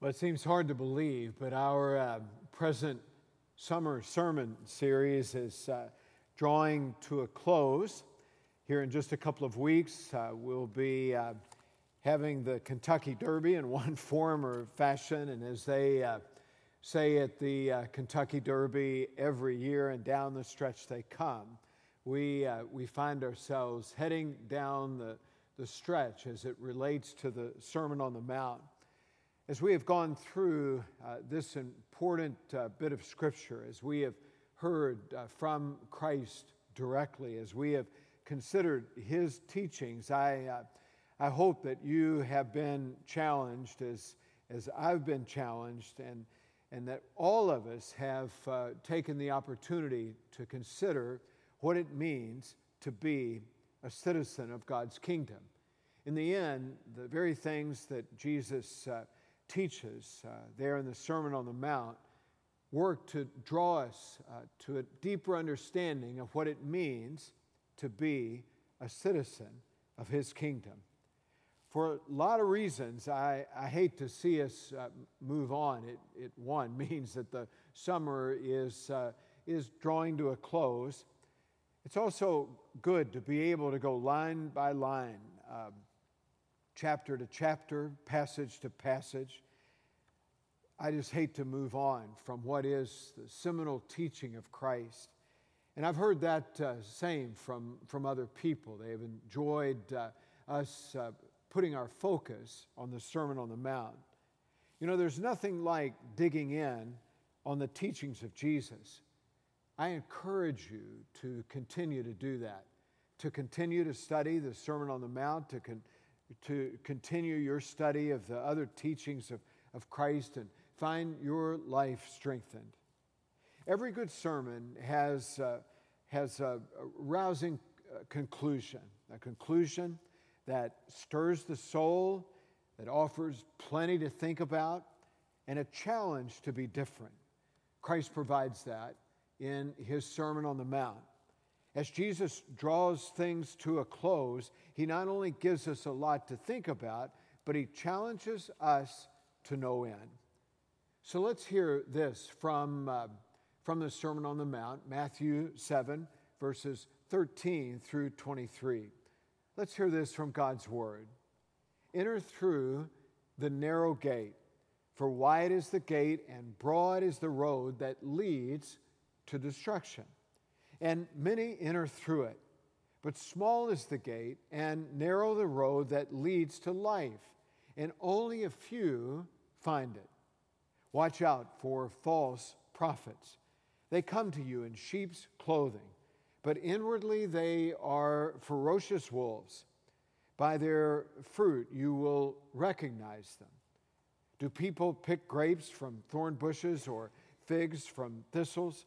Well, it seems hard to believe, but our uh, present summer sermon series is uh, drawing to a close. Here in just a couple of weeks, uh, we'll be uh, having the Kentucky Derby in one form or fashion. And as they uh, say at the uh, Kentucky Derby every year and down the stretch they come, we, we find ourselves heading down the, the stretch as it relates to the Sermon on the Mount. As we have gone through uh, this important uh, bit of Scripture, as we have heard uh, from Christ directly, as we have considered his teachings, I, uh, I hope that you have been challenged as, as I've been challenged, and, and that all of us have uh, taken the opportunity to consider what it means to be a citizen of God's kingdom. In the end, the very things that Jesus uh, teaches uh, there in the Sermon on the Mount work to draw us uh, to a deeper understanding of what it means to be a citizen of his kingdom. For a lot of reasons, I, I hate to see us uh, move on. It, it, one, means that the summer is, uh, is drawing to a close. It's also good to be able to go line by line, um, chapter to chapter, passage to passage. I just hate to move on from what is the seminal teaching of Christ. And I've heard that uh, same from, from other people. They have enjoyed uh, us uh, putting our focus on the Sermon on the Mount. You know, there's nothing like digging in on the teachings of Jesus. I encourage you to continue to do that, to continue to study the Sermon on the Mount, to, con- to continue your study of the other teachings of, of Christ and find your life strengthened. Every good sermon has, uh, has a, rousing uh, conclusion, a conclusion that stirs the soul, that offers plenty to think about, and a challenge to be different. Christ provides that in his Sermon on the Mount. As Jesus draws things to a close, he not only gives us a lot to think about, but he challenges us to no end. So let's hear this from, uh, from the Sermon on the Mount, Matthew 7, verses 13 through 23. Let's hear this from God's Word. Enter through the narrow gate, for wide is the gate and broad is the road that leads to destruction and many enter through it. But small is the gate, and narrow the road that leads to life, and only a few find it. Watch out for false prophets. They come to you in sheep's clothing, but inwardly they are ferocious wolves. By their fruit you will recognize them. Do people pick grapes from thorn bushes or figs from thistles?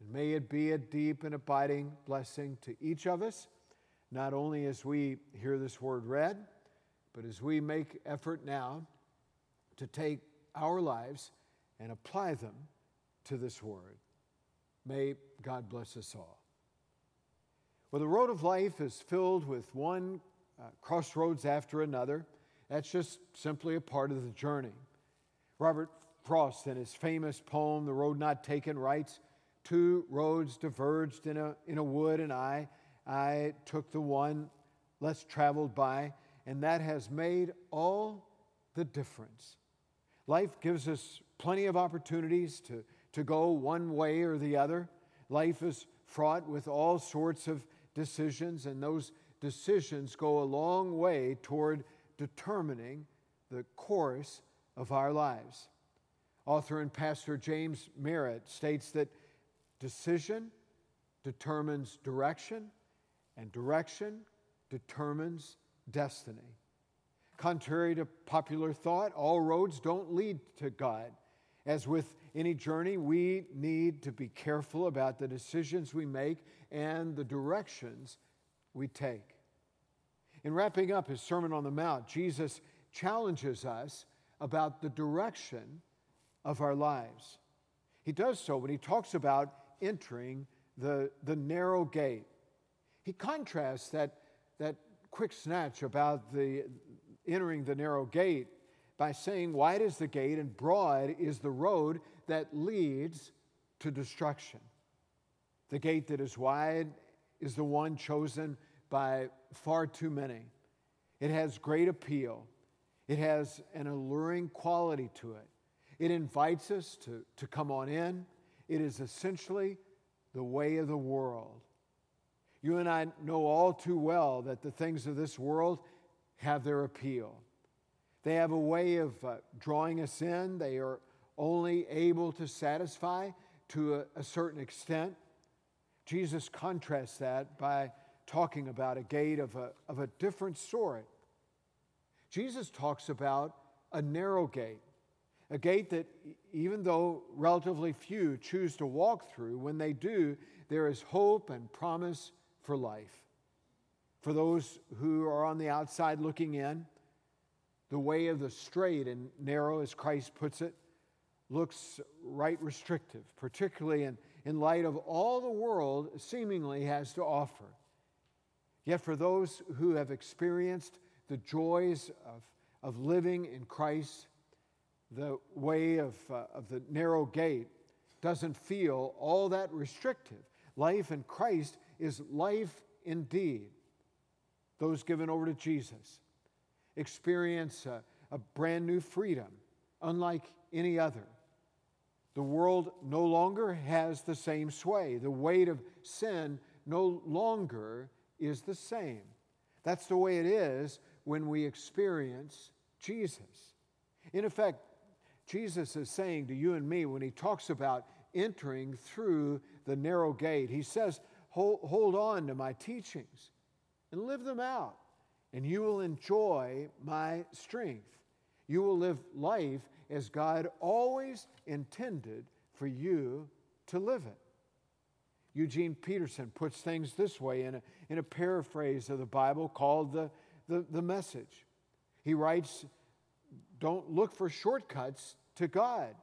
And may it be a deep and abiding blessing to each of us, not only as we hear this word read, but as we make effort now to take our lives and apply them to this word. May God bless us all. Well, the road of life is filled with one uh, crossroads after another. That's just simply a part of the journey. Robert Frost, in his famous poem, The Road Not Taken, writes two roads diverged in a, in a wood, and I, I took the one less traveled by, and that has made all the difference. Life gives us plenty of opportunities to, to go one way or the other. Life is fraught with all sorts of decisions, and those decisions go a long way toward determining the course of our lives. Author and pastor James Merritt states that decision determines direction, and direction determines destiny. Contrary to popular thought, all roads don't lead to God. As with any journey, we need to be careful about the decisions we make and the directions we take. In wrapping up his Sermon on the Mount, Jesus challenges us about the direction of our lives. He does so when he talks about entering the, the narrow gate. He contrasts that, that quick snatch about the entering the narrow gate by saying, Wide is the gate and broad is the road that leads to destruction. The gate that is wide is the one chosen by far too many. It has great appeal, it has an alluring quality to it. It invites us to, to come on in. It is essentially the way of the world. You and I know all too well that the things of this world have their appeal. They have a way of uh, drawing us in. They are only able to satisfy to a, a certain extent. Jesus contrasts that by talking about a gate of a, of a different sort. Jesus talks about a narrow gate, a gate that, even though relatively few choose to walk through, when they do, there is hope and promise for life. For those who are on the outside looking in, the way of the straight and narrow, as Christ puts it, looks right restrictive, particularly in, in light of all the world seemingly has to offer. Yet for those who have experienced the joys of, of living in Christ, the way of, uh, of the narrow gate doesn't feel all that restrictive. Life in Christ is life indeed. Those given over to Jesus experience a, a brand new freedom, unlike any other. The world no longer has the same sway. The weight of sin no longer is the same. That's the way it is when we experience Jesus. In effect, Jesus is saying to you and me when he talks about entering through the narrow gate, he says, Hold, hold on to my teachings and live them out, and you will enjoy my strength. You will live life as God always intended for you to live it. Eugene Peterson puts things this way in a, in a paraphrase of the Bible called the, the, the Message. He writes, Don't look for shortcuts to God.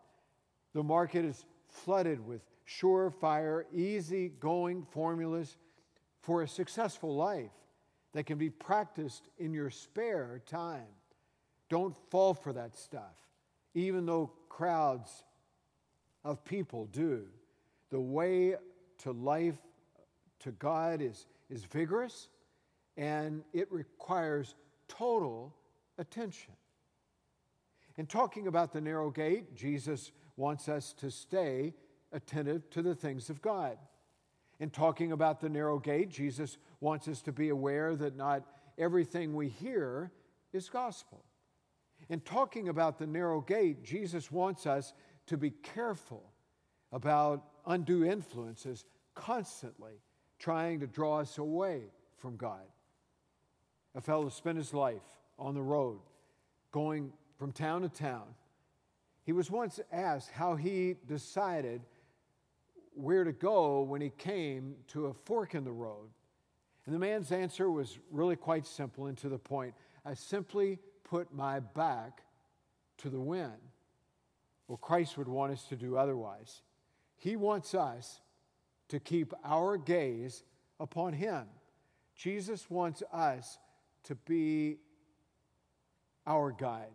The market is flooded with surefire, easy going formulas for a successful life that can be practiced in your spare time. Don't fall for that stuff, even though crowds of people do. The way to life to God is, is vigorous and it requires total attention. In talking about the narrow gate, Jesus wants us to stay attentive to the things of God. In talking about the narrow gate, Jesus wants us to be aware that not everything we hear is gospel. In talking about the narrow gate, Jesus wants us to be careful about undue influences constantly trying to draw us away from God. A fellow spent his life on the road, going from town to town. He was once asked how he decided where to go when he came to a fork in the road. And the man's answer was really quite simple and to the point. I simply put my back to the wind. Well, Christ would want us to do otherwise. He wants us to keep our gaze upon Him. Jesus wants us to be our guide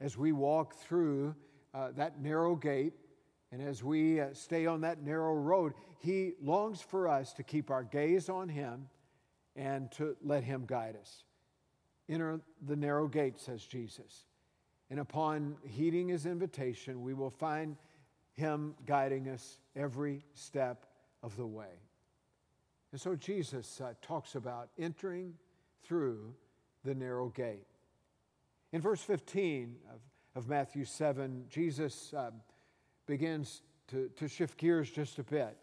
as we walk through uh, that narrow gate and as we uh, stay on that narrow road. He longs for us to keep our gaze on Him and to let Him guide us. Enter the narrow gate, says Jesus, And upon heeding his invitation, we will find him guiding us every step of the way. And so Jesus uh, talks about entering through the narrow gate. In verse 15 of, of Matthew 7, Jesus uh, begins to, to shift gears just a bit.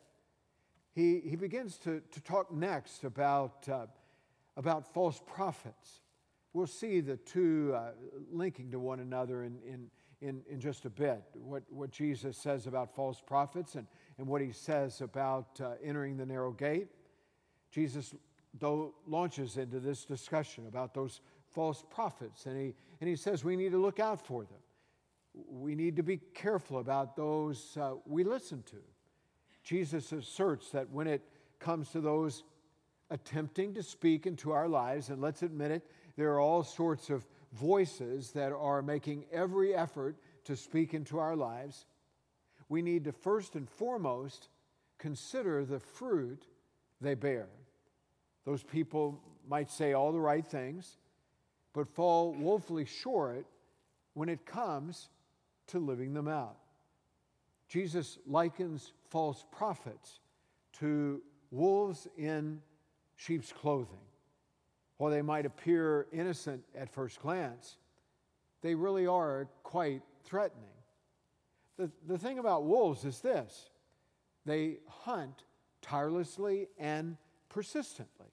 He, he begins to, to talk next about, uh, about false prophets. We'll see the two uh, linking to one another in, in, in, in just a bit. What, what Jesus says about false prophets and, and what he says about uh, entering the narrow gate. Jesus though, launches into this discussion about those false prophets, and he, and he says we need to look out for them. We need to be careful about those uh, we listen to. Jesus asserts that when it comes to those attempting to speak into our lives, and let's admit it, there are all sorts of voices that are making every effort to speak into our lives. We need to first and foremost consider the fruit they bear. Those people might say all the right things, but fall woefully short when it comes to living them out. Jesus likens false prophets to wolves in sheep's clothing. While they might appear innocent at first glance, they really are quite threatening. The, the thing about wolves is this they hunt tirelessly and persistently.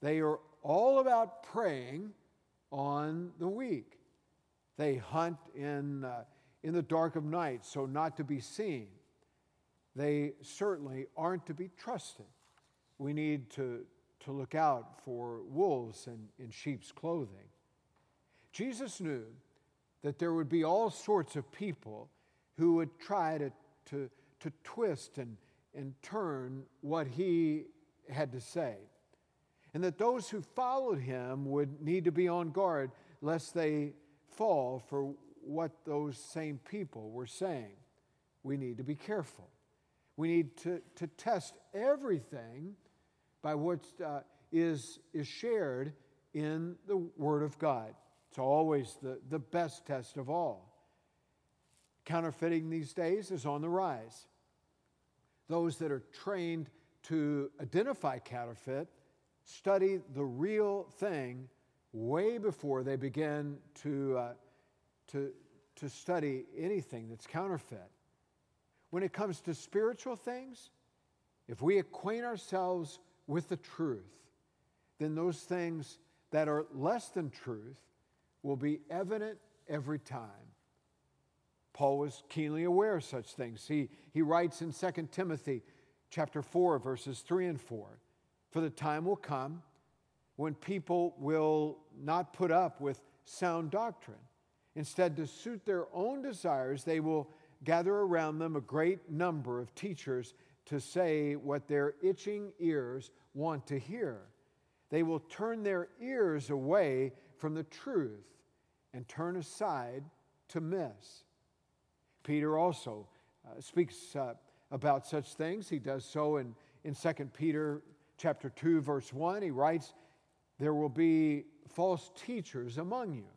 They are all about preying on the weak. They hunt in, uh, in the dark of night so not to be seen. They certainly aren't to be trusted. We need to, to look out for wolves in, in sheep's clothing. Jesus knew that there would be all sorts of people who would try to, to, to twist and, and turn what he had to say and that those who followed him would need to be on guard lest they fall for what those same people were saying. We need to be careful. We need to, to test everything by what uh, is is shared in the Word of God. It's always the, the best test of all. Counterfeiting these days is on the rise. Those that are trained to identify counterfeit study the real thing way before they begin to, uh, to, to study anything that's counterfeit. When it comes to spiritual things, if we acquaint ourselves with the truth, then those things that are less than truth will be evident every time. Paul was keenly aware of such things. He, he writes in 2 Timothy chapter 4, verses 3 and 4. For the time will come when people will not put up with sound doctrine. Instead, to suit their own desires, they will gather around them a great number of teachers to say what their itching ears want to hear. They will turn their ears away from the truth and turn aside to myths. Peter also uh, speaks uh, about such things. He does so in, in 2 Peter chapter 2, verse 1, he writes, There will be false teachers among you.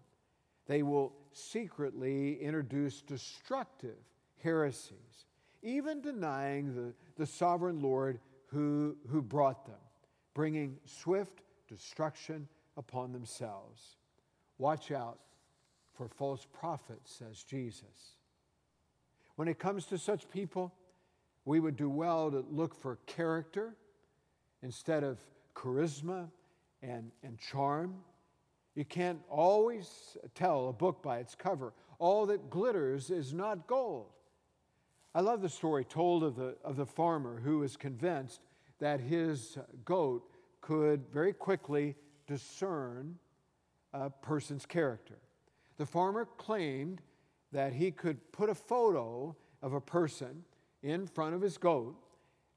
They will secretly introduce destructive heresies, even denying the, the sovereign Lord who, who brought them, bringing swift destruction upon themselves. Watch out for false prophets, says Jesus. When it comes to such people, we would do well to look for character instead of charisma and, and charm. You can't always tell a book by its cover. All that glitters is not gold. I love the story told of the, of the farmer who was convinced that his goat could very quickly discern a person's character. The farmer claimed that he could put a photo of a person in front of his goat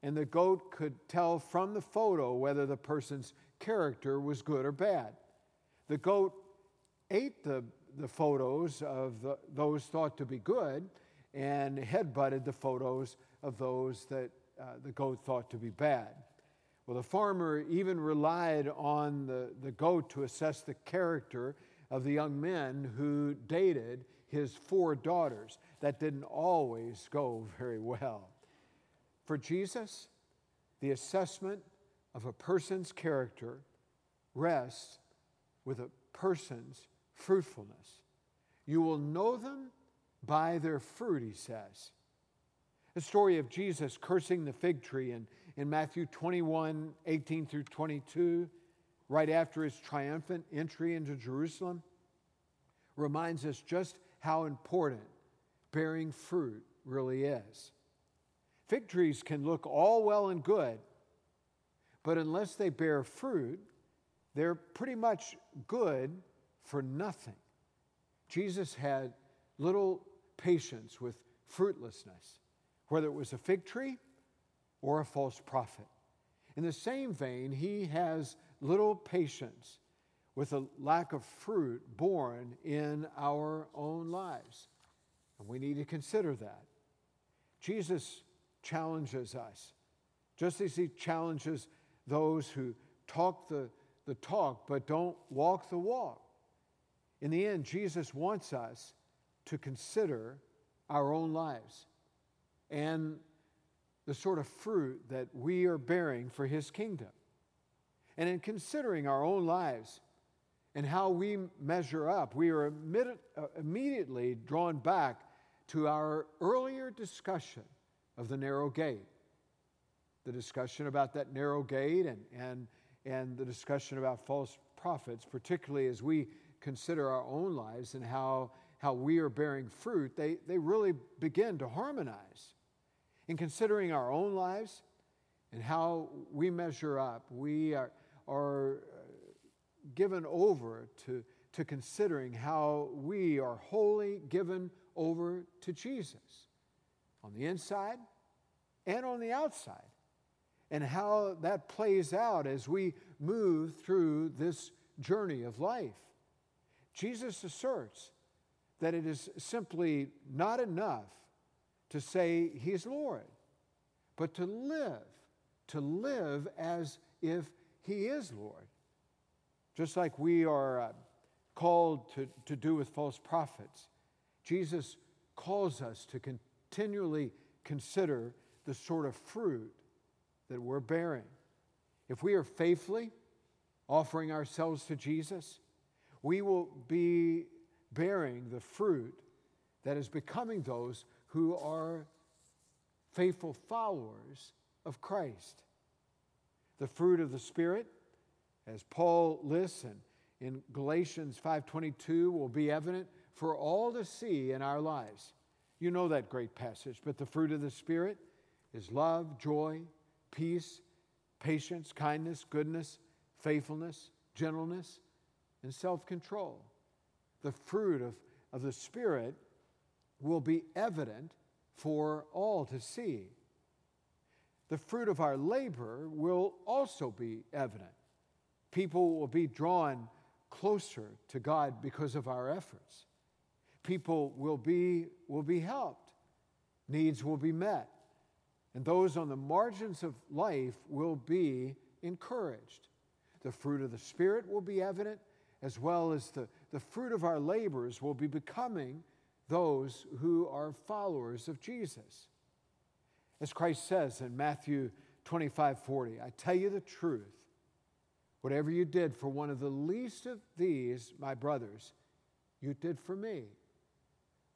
and the goat could tell from the photo whether the person's character was good or bad. The goat ate the, the photos of the, those thought to be good and headbutted the photos of those that uh, the goat thought to be bad. Well, the farmer even relied on the, the goat to assess the character of the young men who dated his four daughters. That didn't always go very well. For Jesus, the assessment of a person's character rests with a person's fruitfulness. You will know them by their fruit, he says. The story of Jesus cursing the fig tree in, in Matthew 21 18 through 22, right after his triumphant entry into Jerusalem, reminds us just how important bearing fruit really is. Fig trees can look all well and good, but unless they bear fruit, they're pretty much good for nothing. Jesus had little patience with fruitlessness, whether it was a fig tree or a false prophet. In the same vein, he has little patience with a lack of fruit born in our own lives. And we need to consider that. Jesus challenges us, just as he challenges those who talk the, the talk but don't walk the walk. In the end, Jesus wants us to consider our own lives and the sort of fruit that we are bearing for his kingdom. And in considering our own lives and how we measure up, we are uh, immediately drawn back to our earlier discussion of the narrow gate. The discussion about that narrow gate and, and, and the discussion about false prophets, particularly as we consider our own lives and how, how we are bearing fruit, they, they really begin to harmonize. In considering our own lives and how we measure up, we are, are uh, given over to, to considering how we are wholly given over to Jesus on the inside and on the outside, and how that plays out as we move through this journey of life. Jesus asserts that it is simply not enough to say He's Lord, but to live, to live as if He is Lord. Just like we are uh, called to, to do with false prophets, Jesus calls us to continually consider the sort of fruit that we're bearing. If we are faithfully offering ourselves to Jesus, we will be bearing the fruit that is becoming those who are faithful followers of Christ. The fruit of the Spirit, as Paul lists in, Galatians 5:22, will be evident for all to see in our lives. You know that great passage, but the fruit of the Spirit is love, joy, peace, patience, kindness, goodness, faithfulness, gentleness, and self control. The fruit of, of the Spirit will be evident for all to see. The fruit of our labor will also be evident. People will be drawn closer to God because of our efforts. People will be, will be helped, needs will be met, and those on the margins of life will be encouraged. The fruit of the Spirit will be evident, as well as the, the fruit of our labors will be becoming those who are followers of Jesus. As Christ says in Matthew 25 40, I tell you the truth. Whatever you did for one of the least of these, my brothers, you did for me.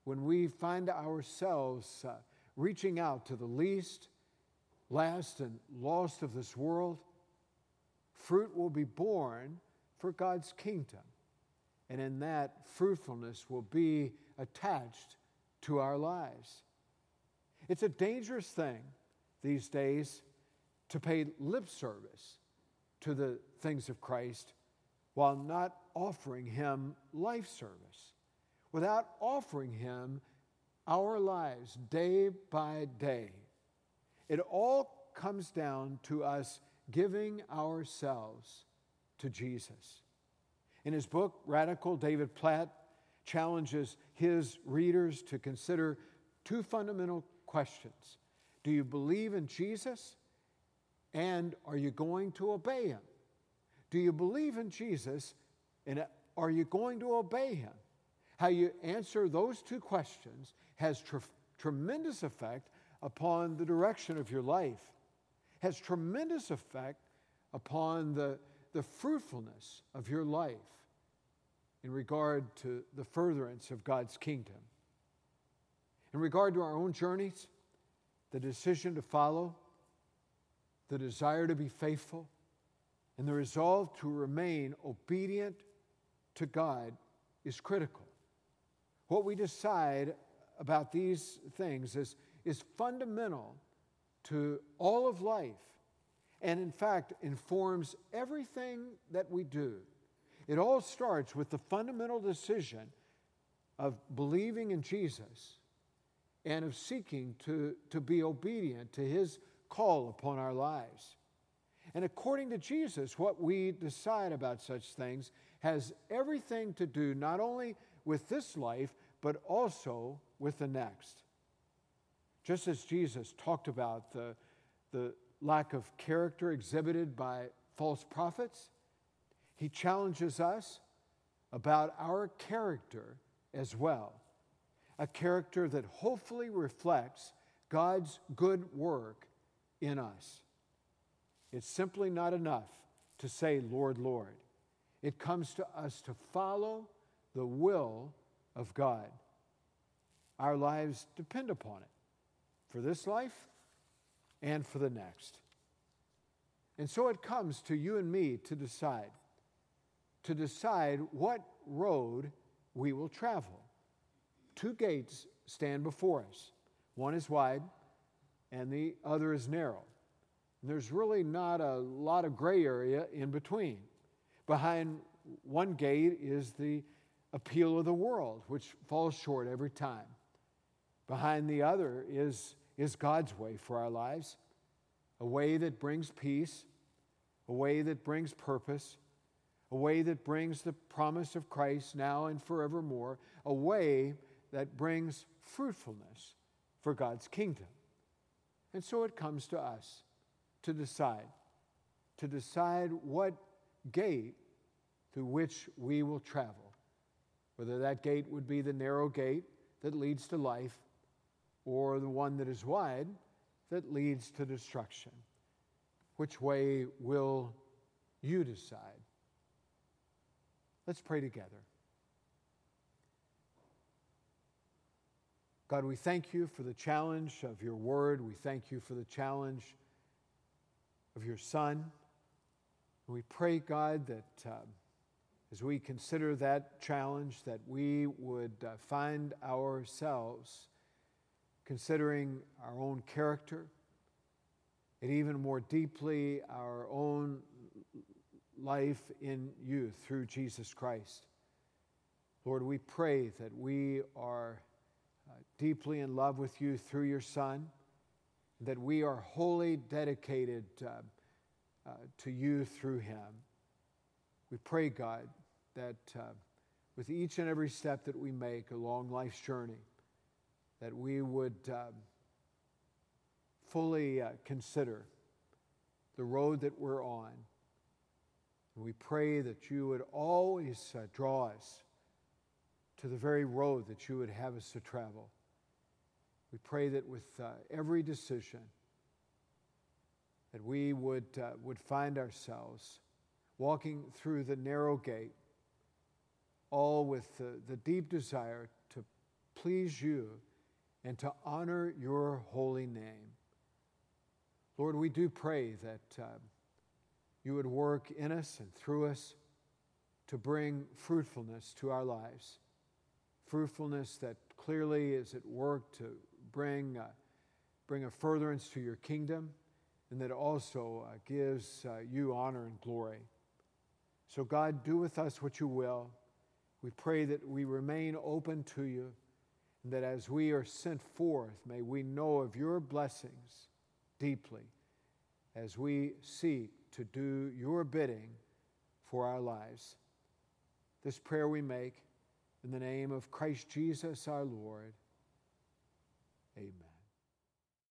When we find ourselves uh, reaching out to the least, last, and lost of this world, fruit will be born for God's kingdom. And in that, fruitfulness will be attached to our lives. It's a dangerous thing these days to pay lip service to the things of Christ while not offering Him life service, without offering Him our lives day by day. It all comes down to us giving ourselves to Jesus. In his book, Radical, David Platt challenges his readers to consider two fundamental questions Do you believe in Jesus? And are you going to obey him? Do you believe in Jesus? And are you going to obey him? How you answer those two questions has tr- tremendous effect upon the direction of your life, has tremendous effect upon the, the fruitfulness of your life in regard to the furtherance of God's kingdom. In regard to our own journeys, the decision to follow, the desire to be faithful, and the resolve to remain obedient to God is critical. What we decide about these things is, is fundamental to all of life and, in fact, informs everything that we do. It all starts with the fundamental decision of believing in Jesus and of seeking to, to be obedient to his call upon our lives. And according to Jesus, what we decide about such things has everything to do not only with this life, but also with the next. Just as Jesus talked about the, the lack of character exhibited by false prophets, he challenges us about our character as well. A character that hopefully reflects God's good work in us. It's simply not enough to say, Lord, Lord. It comes to us to follow the will of God. Our lives depend upon it for this life and for the next. And so it comes to you and me to decide, to decide what road we will travel. Two gates stand before us one is wide, and the other is narrow. And there's really not a lot of gray area in between. Behind one gate is the appeal of the world, which falls short every time. Behind the other is, is God's way for our lives, a way that brings peace, a way that brings purpose, a way that brings the promise of Christ now and forevermore, a way that brings fruitfulness for God's kingdom. And so it comes to us to decide, to decide what gate through which we will travel. Whether that gate would be the narrow gate that leads to life or the one that is wide that leads to destruction. Which way will you decide? Let's pray together. God, we thank you for the challenge of your word. We thank you for the challenge of your Son. We pray, God, that uh, as we consider that challenge, that we would uh, find ourselves considering our own character and even more deeply our own life in you through Jesus Christ. Lord, we pray that we are uh, deeply in love with you through your Son that we are wholly dedicated uh, uh, to you through him. We pray, God, that uh, with each and every step that we make along life's journey, that we would um, fully uh, consider the road that we're on. And we pray that you would always uh, draw us to the very road that you would have us to travel. We pray that with uh, every decision, that we would, uh, would find ourselves walking through the narrow gate, all with the, the deep desire to please you and to honor your holy name. Lord, we do pray that uh, you would work in us and through us to bring fruitfulness to our lives. Fruitfulness that clearly is at work to bring, uh, bring a furtherance to your kingdom and that also uh, gives uh, you honor and glory. So, God, do with us what you will. We pray that we remain open to you, and that as we are sent forth, may we know of your blessings deeply as we seek to do your bidding for our lives. This prayer we make in the name of Christ Jesus our Lord. Amen.